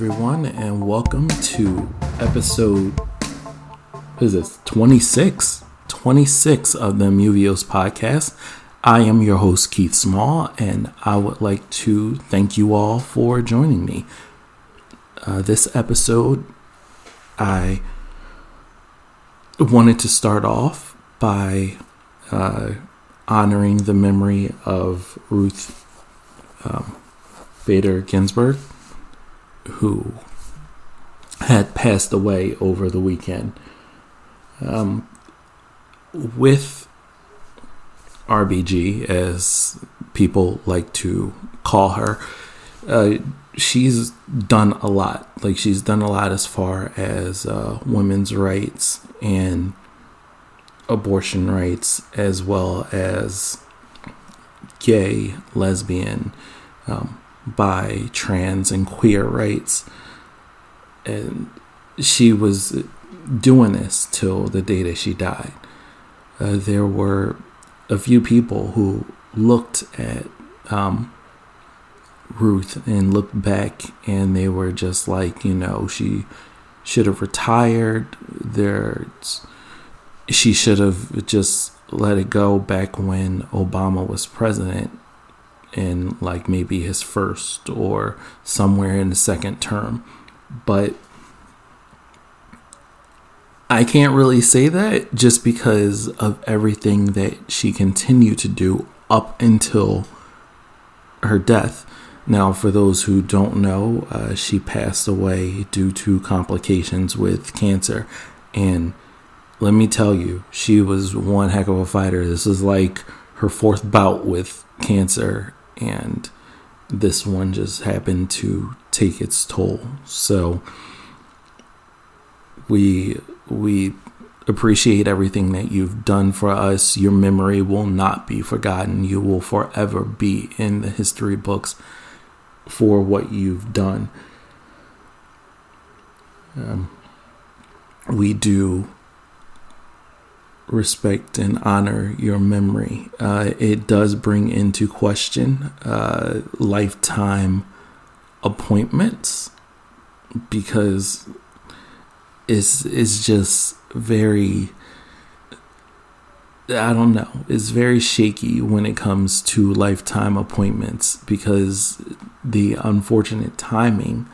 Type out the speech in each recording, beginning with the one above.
everyone, and welcome to episode. What is this? 26. 26 of the Muvios podcast. I am your host, Keith Small, and I would like to thank you all for joining me. Uh, this episode, I wanted to start off by uh, honoring the memory of Ruth um, Bader Ginsburg, who had passed away over the weekend. Um, with RBG, as people like to call her, uh, she's done a lot. Like, she's done a lot as far as uh, women's rights and abortion rights, as well as gay, lesbian, um, bi, trans, and queer rights. And she was doing this till the day that she died. Uh, there were a few people who looked at um, Ruth and looked back, and they were just like, you know, she should have retired. There's, she should have just let it go back when Obama was president, in like maybe his first or somewhere in the second term. But I can't really say that just because of everything that she continued to do up until her death. Now, for those who don't know, uh, she passed away due to complications with cancer. And let me tell you, she was one heck of a fighter. This is like her fourth bout with cancer, and this one just happened to take its toll. So, we we appreciate everything that you've done for us. Your memory will not be forgotten. You will forever be in the history books for what you've done. Um, we do respect and honor your memory. Uh, it does bring into question uh, lifetime appointments because it's is just very I don't know. It's very shaky when it comes to lifetime appointments because the unfortunate timing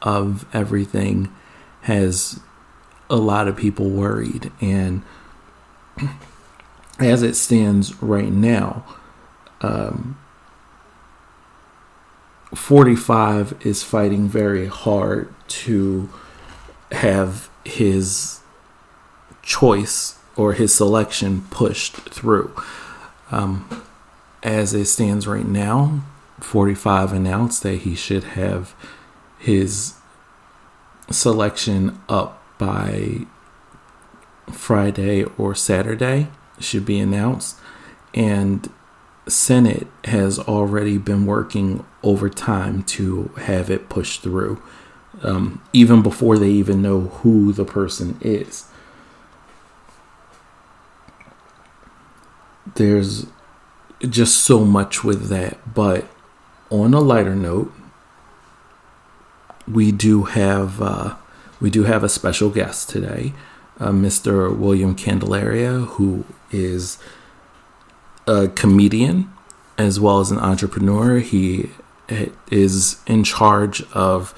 of everything has a lot of people worried. And as it stands right now, um, 45 is fighting very hard to have his choice or his selection pushed through. Um, as it stands right now, 45 announced that he should have his selection up by Friday or Saturday, should be announced. And Senate has already been working overtime to have it pushed through um, even before they even know who the person is. There's just so much with that. But on a lighter note, we do have uh, we do have a special guest today, uh, Mr. William Candelaria, who is a comedian as well as an entrepreneur. He is in charge of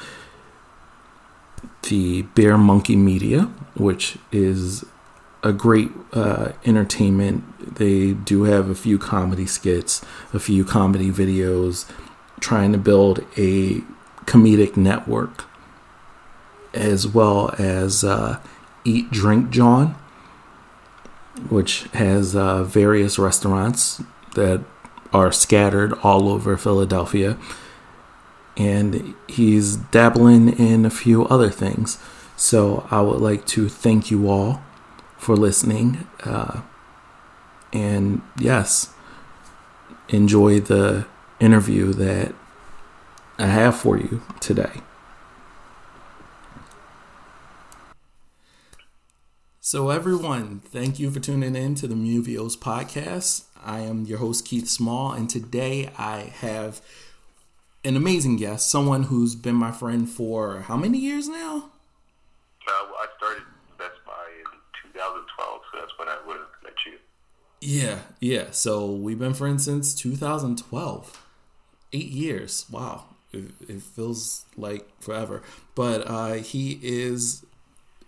the Bear Monkey Media, which is a great uh, entertainment. They do have a few comedy skits, a few comedy videos, trying to build a comedic network, as well as uh, Eat Drink Jawn, which has uh, various restaurants that are scattered all over Philadelphia and he's dabbling in a few other things. So I would like to thank you all for listening. Uh, and yes, enjoy the interview that I have for you today. So, everyone, thank you for tuning in to the Muvios podcast. I am your host, Keith Small, and today I have an amazing guest, someone who's been my friend for how many years now? Uh, well, I started Best Buy in 2012, so that's when I would have met you. Yeah, yeah. So, we've been friends since 2012. Eight years. Wow. It, it feels like forever. But uh, he is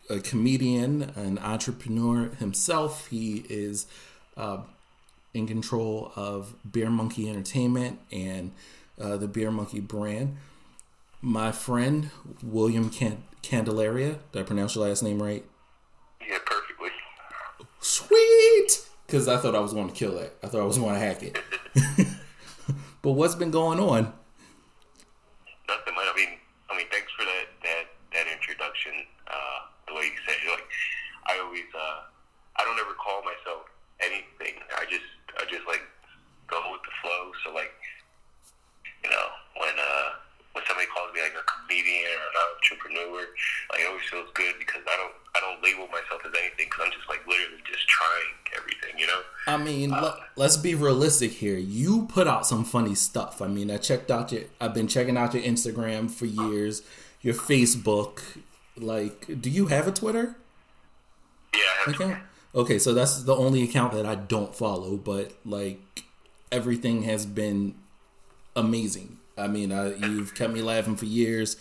a comedian, an entrepreneur himself. He is uh, in control of Beer Monkey Entertainment and uh, the Beer Monkey brand. My friend William Can- Candelaria. Did I pronounce your last name right? Yeah, perfectly. Sweet. Because I thought I was going to kill it. I thought I was going to hack it. but what's been going on? Nothing. I mean, I mean, thanks for that that that introduction. Uh, the way you said it, like I always, uh, I don't ever call myself anything. I just, I just like go with the flow. So like, you know, when uh, when somebody calls me like a comedian or an entrepreneur, like it always feels good because I don't, I don't label myself as anything because I'm just like literally just trying everything. You know. I mean, let, let's be realistic here. You put out some funny stuff. I mean, I checked out your. I've been checking out your Instagram for years. Your Facebook, like, do you have a Twitter Yeah. I have account? Okay, so that's the only account that I don't follow, but like everything has been amazing. I mean, uh, you've kept me laughing for years.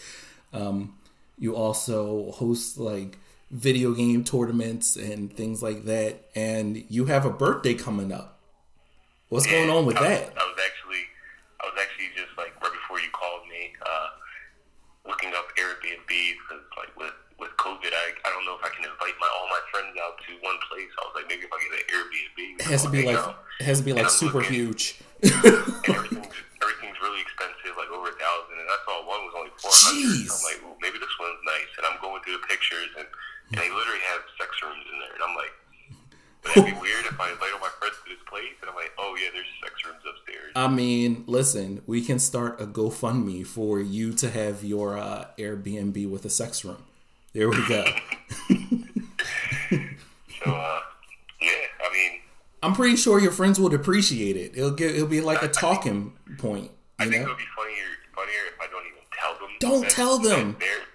Um, you also host like video game tournaments and things like that, and you have a birthday coming up. What's going on with I was, that? I was actually, I was actually just like right before you called me, uh, looking up Airbnb because like with with COVID, I, I don't know if I can invite my all my friends out to one place. I was like, maybe if I get an Airbnb, It has to be like out. it has to be like And super looking- huge. and everything's everything's really expensive, like over a thousand, and I saw one was only four hundred. Jeez. I'm like, ooh, maybe this one's nice, and I'm going through the pictures, and, and they literally have sex rooms in there, and I'm like. Would that be weird if I invite all my friends to this place and I'm like, oh yeah, there's sex rooms upstairs. I mean, listen, we can start a GoFundMe for you to have your uh, Airbnb with a sex room. There we go. So uh, yeah, I mean, I'm pretty sure your friends would appreciate it. It'll get it'll be like a talking point, I you think it know. would be funnier funnier if I don't even tell them. Don't that- tell them. that they're-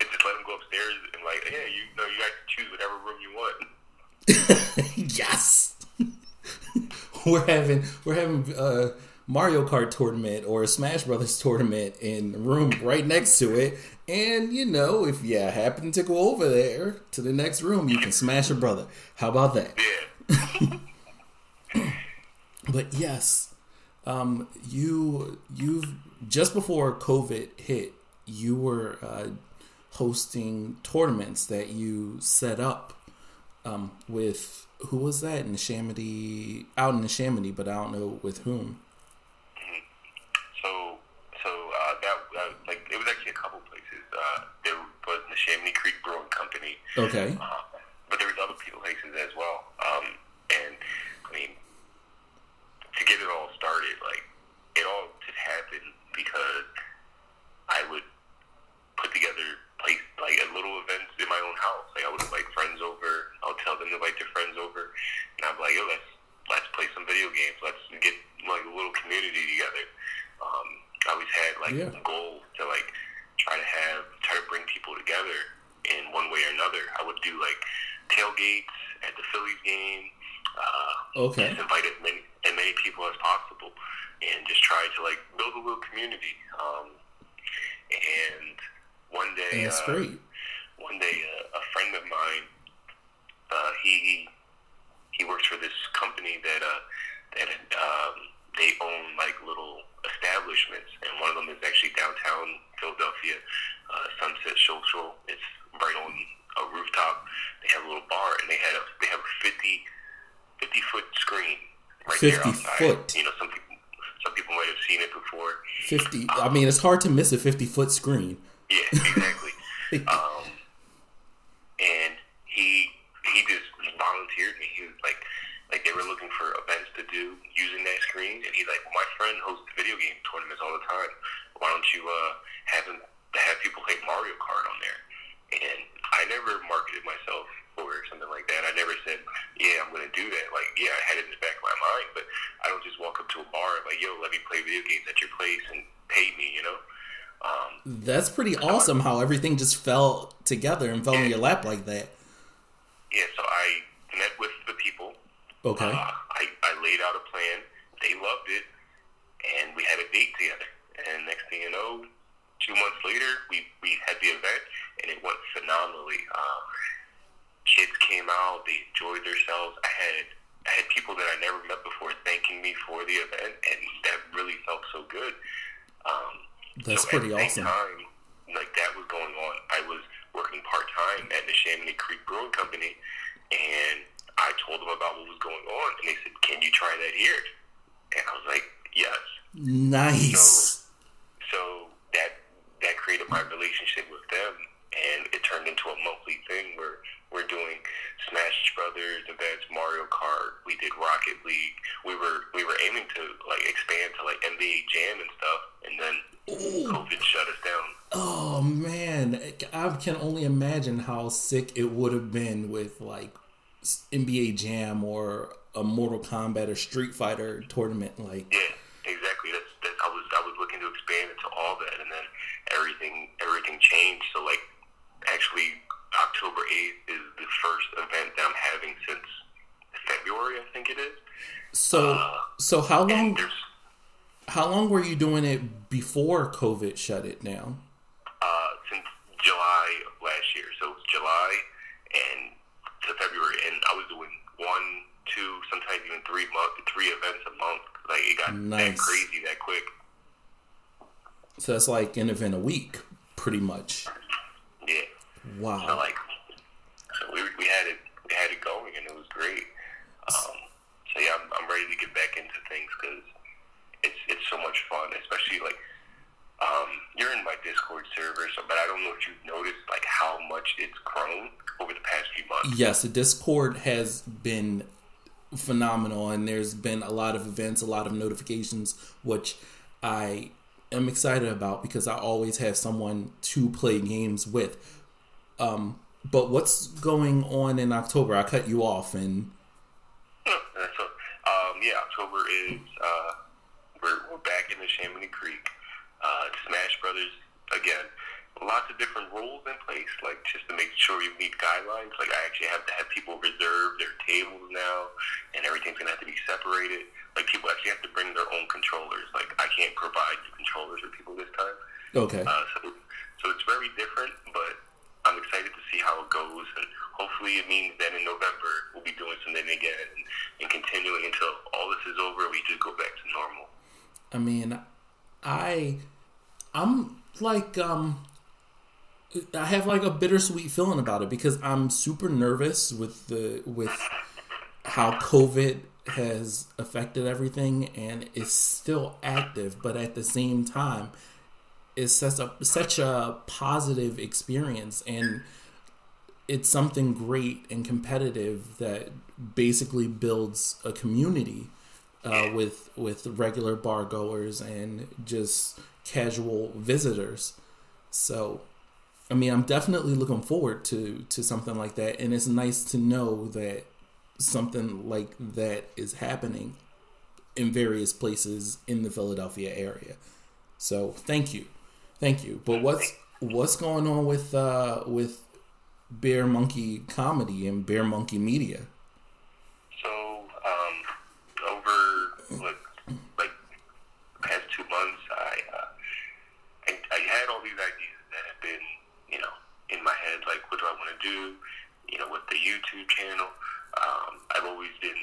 and just let them go upstairs and like, yeah, you know, you guys choose whatever room you want. yes. we're having we're having a Mario Kart tournament or a Smash Brothers tournament in the room right next to it. And you know, if you happen to go over there to the next room, you can smash a brother. How about that? Yeah, But yes, um, you you've just before COVID hit, you were uh, hosting tournaments that you set up um, with who was that in Neshaminy? Out in Neshaminy, but I don't know with whom. so so uh, that uh, like it was actually a couple places. Uh, there was the Neshaminy Creek Brewing Company, Okay, uh, but there was other people places as well. Um, and I mean, to get it all started, like it all just happened because I would put together place like at little events in my own house. Like I would invite friends over. I would tell them to invite their friends over, and I'd be like, "Yo, let's let's play some video games. Let's get like a little community together." Um, I always had like Yeah. goal to like try to have try to bring people together in one way or another. I would do like tailgates at the Phillies game. Uh, Okay. Just invite as many as many people as possible, and just try to like build a little community. Um, and one day, that's uh, great great. one day uh, a friend of mine uh, he he works for this company that uh, that um, they own like little establishments and one of them is actually downtown Philadelphia uh, Sunset Social it's right on a rooftop they have a little bar and they had a they have a 50 50 foot screen right 50 there foot. you know some people some people might have seen it before Fifty. I mean, it's hard to miss a fifty foot screen. Yeah, exactly. um, and he he just volunteered me. He was like, like they were looking for events to do using that screen, and he's like, well, my friend hosts video game tournaments all the time. Why don't you uh, have him have people play Mario Kart on there? And I never marketed myself or something like that. I never said, yeah, I'm going to do that. Like, yeah, I had it in the back of my mind, but I don't just walk up to a bar and like, yo, let me play video games at your place and pay me, you know? Um, That's pretty awesome how everything just fell together and fell in your lap like that. yeah, so I met with the people. Okay. Uh, I, I laid out a plan. They loved it, and we had a date together. And next thing you know, two months later, we, we had the event, and it went phenomenally. Um, kids came out; they enjoyed themselves. I had I had people that I never met before thanking me for the event, and that really felt so good. Um, That's so pretty at the same awesome. Time, like that was going on. I was working part time at the Neshaminy Creek Brewing Company, and I told them about what was going on, and they said, "Can you try that here?" And I was like, "Yes." Nice. So that that created my relationship with them, and it turned into a monthly thing where we're doing Smash Brothers events, Mario Kart. We did Rocket League. We were we were aiming to like expand to like NBA Jam and stuff, and then COVID shut us down. Oh man, I can only imagine how sick it would have been with like NBA Jam or a Mortal Kombat or Street Fighter tournament. Like, Yeah, exactly. That's, that's I was I was looking to expand into all that, and then everything everything changed. So like, actually, October eighth is the first event that I'm having since February, I think it is. so uh, so how long how long were you doing it before COVID shut it down? uh, since July of last year, so it's July and to February, and I was doing one, two, sometimes even three month, three events a month. Got that Nice. crazy that quick. So that's like an event a week, pretty much. Yeah. So Wow. like, so we, we had it we had it going and it was great. Um, so yeah, I'm, I'm ready to get back into things because it's it's so much fun, especially like um, you're in my Discord server, so but I don't know if you've noticed like how much it's grown over the past few months. Yes, the Discord has been phenomenal, and there's been a lot of events, a lot of notifications, which I am excited about because I always have someone to play games with. Um, but what's going on in October? I cut you off, and um, yeah, October is uh, we're we're back in the Neshaminy Creek. Uh, Smash Brothers again. Lots of different rules in place, like just to make sure you meet guidelines. Like I actually have to have people reserve their tables now, and everything's gonna have to be separated. Like people actually have to bring their own controllers. Like I can't provide the controllers for people this time. okay, Uh, so, so it's very different, but I'm excited to see how it goes, and hopefully it means that in November we'll be doing something again and, and continuing until all this is over. We just go back to normal. I mean, I, I'm like, um, I have like a bittersweet feeling about it because I'm super nervous with the with how COVID has affected everything and it's still active, but at the same time, it's such a such a positive experience and it's something great and competitive that basically builds a community uh, with with regular bar goers and just casual visitors. So, I mean, I'm definitely looking forward to to something like that, and it's nice to know that something like that is happening in various places in the Philadelphia area. So, thank you, thank you. But what's what's going on with uh, with Bear Monkey Comedy and Bear Monkey Media? So um, over past two months, I, uh, I I had all these ideas that have been you know in my head. Like, what do I want to do? You know, with the YouTube channel, um, I've always been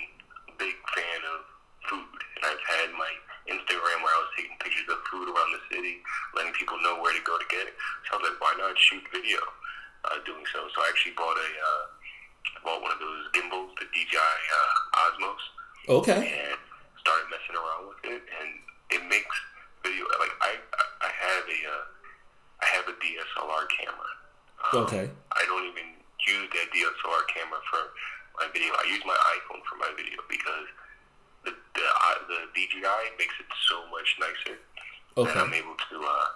a big fan of food, and I've had my Instagram where I was taking pictures of food around the city, letting people know where to go to get it. So I was like, why not shoot video uh, doing so? So I actually bought a uh, bought one of those gimbals, the DJI uh, Osmos Okay, and started messing around with it, and it makes video. Like I, I have a, uh, I have a DSLR camera. Um, okay, I don't even use that DSLR camera for my video. I use my iPhone for my video because the the, uh, the DJI makes it so much nicer that okay. I'm able to, uh,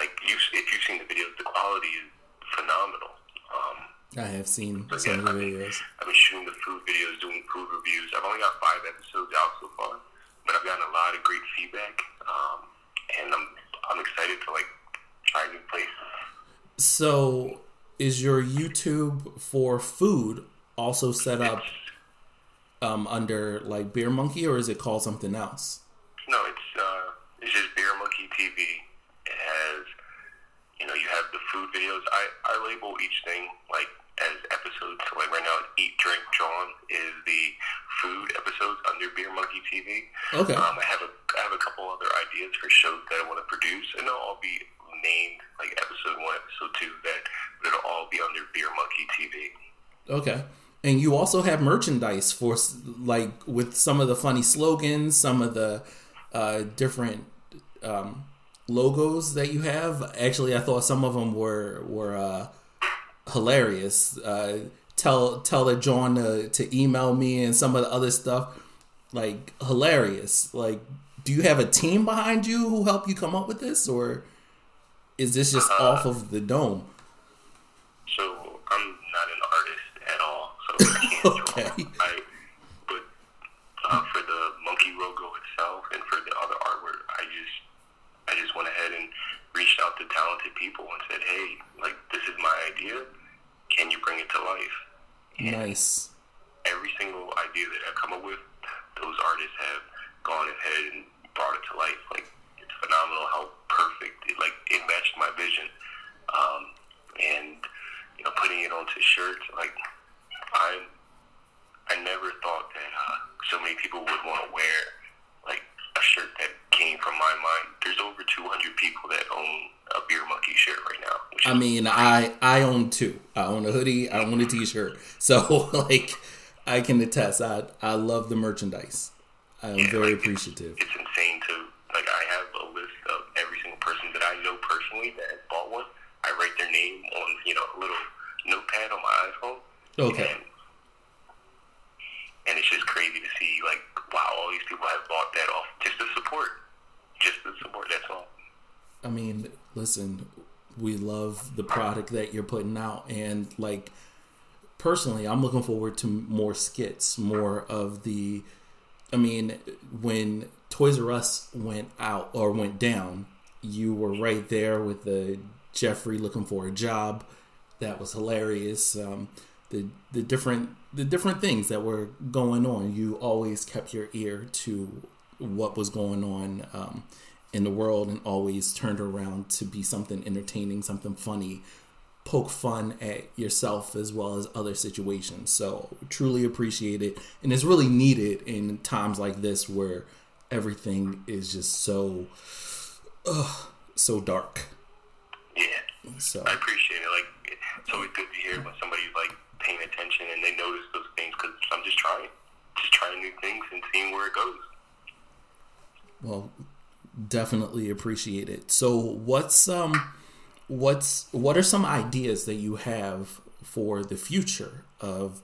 like, you, if you've seen the videos, the quality is phenomenal. Um, I have seen So, some yeah, of the I've been- videos. I've been shooting the food videos, doing food reviews. I've only got five episodes out so far, but I've gotten a lot of great feedback, um, and I'm I'm excited to like try new places. So, is your YouTube for food also set up um, under like Beer Monkey, or is it called something else? No, it's uh, it's just Beer Monkey TV. It has, you know, you have the food videos. I I label each thing like as episodes. So like right now, Eat, Drink, Drawn is the food episodes under Beer Monkey TV. Okay. Um, I have a I have a couple other ideas for shows that I want to produce, and they'll all be named like episode one, episode two. That but it'll all be under Beer Monkey TV. Okay. And you also have merchandise for like with some of the funny slogans, some of the uh, different um, logos that you have. Actually, I thought some of them were were uh, hilarious. Uh, tell tell the John to, to email me and some of the other stuff like hilarious. Like, do you have a team behind you who help you come up with this, or is this just uh, off of the dome? So I'm not an artist at all, so I can't Okay. draw. I, but uh, for the monkey logo itself and for the other artwork, I just I just went ahead and reached out to talented people and said, hey, like this is my idea. Can you bring it to life? Nice. Every single idea that I've come up with, those artists have gone ahead and brought it to life. Like it's phenomenal how perfect it like it matched my vision. Um, and you know, putting it onto shirts, like I I never thought that uh, so many people would want to wear like a shirt that came from my mind. There's over 200 people that own a Beer Monkey shirt right now. I mean, I I own two. I own a hoodie. I own a T-shirt. So like, I can attest. I I love the merchandise. I am Yeah, very like, appreciative. It's insane to like. I have a list of every single person that I know personally that has bought one. I write their name on you know a little notepad on my iPhone. Okay. And, and it's just crazy to see like wow, all these people have bought that off just to support, just to support. That's all. I mean, listen, we love the product that you're putting out, and like personally, I'm looking forward to more skits, more of the. I mean, when Toys R Us went out or went down, you were right there with the Jeffrey looking for a job. That was hilarious. Um, the the different the different things that were going on. You always kept your ear to what was going on um, in the world, and always turned around to be something entertaining, something funny, poke fun at yourself as well as other situations. So truly appreciate it, and it's really needed in times like this where everything is just so, ugh, so dark. Yeah. So I appreciate it. Like, it's always good to hear when somebody's like paying attention and they notice those things because I'm just trying, just trying new things and seeing where it goes. well, definitely appreciate it. So what's um, what's what are some ideas that you have for the future of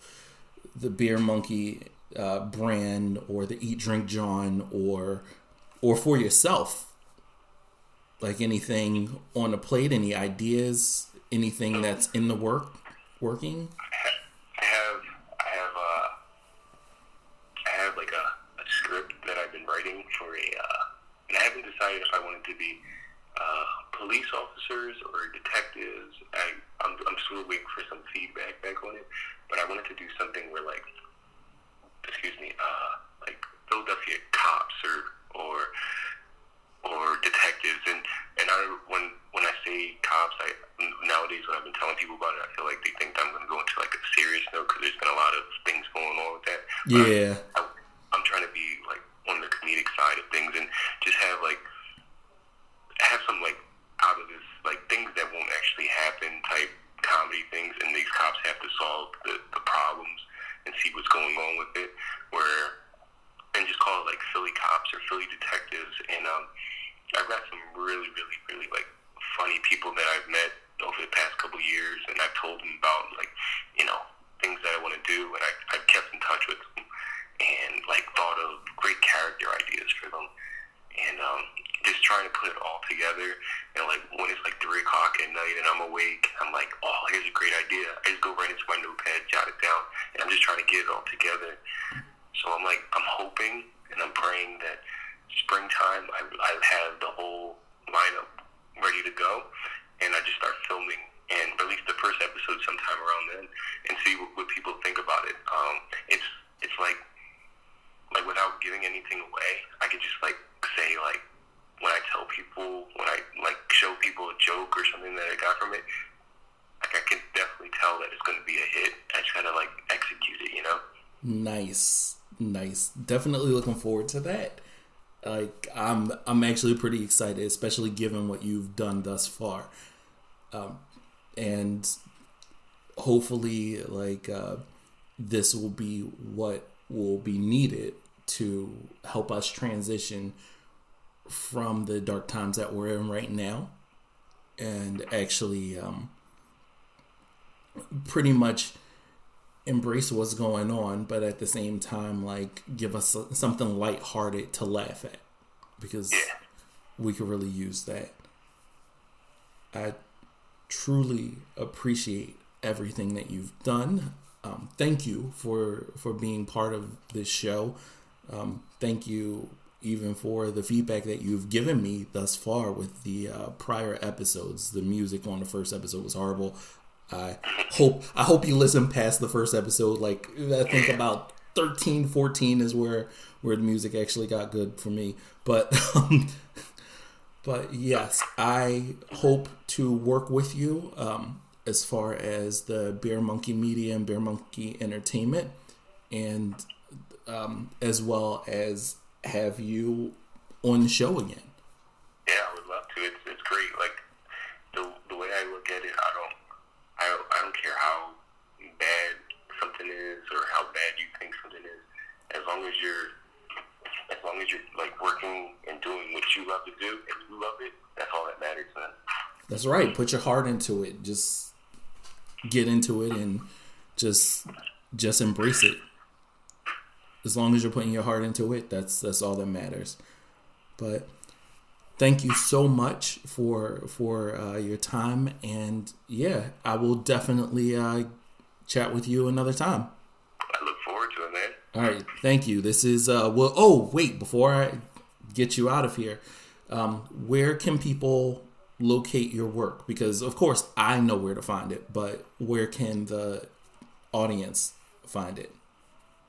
the Beer Monkey uh, brand or the Eat Drink Jawn or or for yourself? Like anything on the plate, any ideas, anything that's in the work working? I have, I have, uh, I have like a, a script that I've been writing for a, uh, and I haven't decided if I want it to be uh, police officers or detectives. I, I'm, I'm still waiting for some feedback back on it, but I wanted to do something where like, excuse me, uh, like Philadelphia cops or or or detectives and and I when when I say cops I nowadays when I've been telling people about it I feel like they think I'm going to go into like a serious note because there's been a lot of things going on with that But Yeah. really detectives, and um, I've got some really, really, really like funny people that I've met over the past couple years, and I've told them about like you know things that I want to do, and I, I've kept in touch with them, and like thought of great character ideas for them, and um, just trying to put it all together. And like when it's like three o'clock at night and I'm awake, I'm like, oh, here's a great idea. I just go right into my notepad, jot it down, and I'm just trying to get it all together. So I'm like, I'm hoping and I'm praying that springtime, I, I have the whole lineup ready to go, and I just start filming and release the first episode sometime around then, and see what, what people think about it. Um, it's it's like like without giving anything away, I could just like say like when I tell people when I like show people a joke or something that I got from it, like I can definitely tell that it's going to be a hit. I just gotta like execute it, you know. Nice, nice. Definitely looking forward to that. Like I'm, I'm actually pretty excited, especially given what you've done thus far, um, and hopefully, like uh, this will be what will be needed to help us transition from the dark times that we're in right now, and actually, um, pretty much embrace what's going on, but at the same time, like give us something lighthearted to laugh at because Yeah. we could really use that. I truly appreciate everything that you've done. Um, thank you for for being part of this show. Um, thank you even for the feedback that you've given me thus far with the uh, prior episodes. The music on the first episode was horrible. I hope I hope you listen past the first episode. Like I think about 13, 14 is where where the music actually got good for me. But um, but yes, I hope to work with you um, as far as the Bear Monkey Media and Bear Monkey Entertainment, and um, as well as have you on the show again. Yeah, I would love to. It's it's great. Like the the way I look at it, I don't I don't, I don't care how bad something is or how bad you think something is. As long as you're as long as you're like working and doing what you love to do and you love it, that's all that matters, man. That's right. Put your heart into it. Just get into it and just just embrace it. As long as you're putting your heart into it, that's that's all that matters. But thank you so much for for uh, your time and yeah, I will definitely uh, chat with you another time. I look forward to it, man. All right, thank you. This is uh well oh wait, before I get you out of here, um where can people locate your work? Because of course I know where to find it, but where can the audience find it?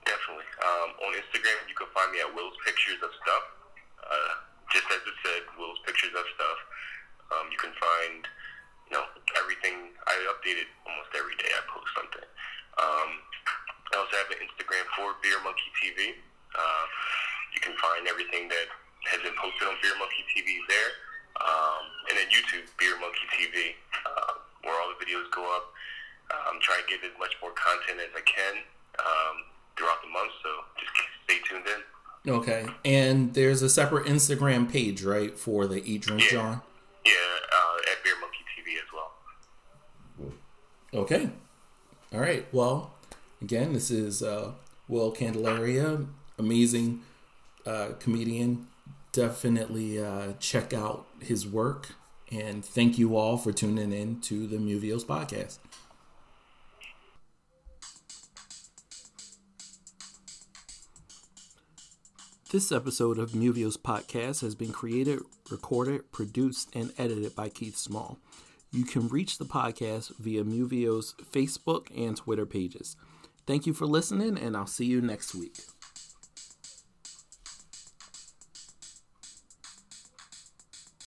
Definitely. Um, on Instagram, you can find me at Will's Pictures of Stuff. Uh, just as it said, Will's Pictures of Stuff. Um, you can find, you know, everything. I update it almost every day. I post something. Um, I also have an Instagram for Beer Monkey TV. Uh, you can find everything that has been posted on Beer Monkey TV there. Um, and then YouTube, Beer Monkey TV, uh, where all the videos go up. I'm trying to get as much more content as I can um, throughout the month. So just stay tuned in. Okay. And there's a separate Instagram page, right, for the Eat Drink Yeah. John? Yeah, uh, at Beer Monkey TV as well. Okay. All right. Well, again, this is uh, Will Candelaria, amazing uh, comedian. Definitely uh, check out his work. And thank you all for tuning in to the Muvios podcast. This episode of Muvio's podcast has been created, recorded, produced, and edited by Keith Small. You can reach the podcast via Muvio's Facebook and Twitter pages. Thank you for listening, and I'll see you next week.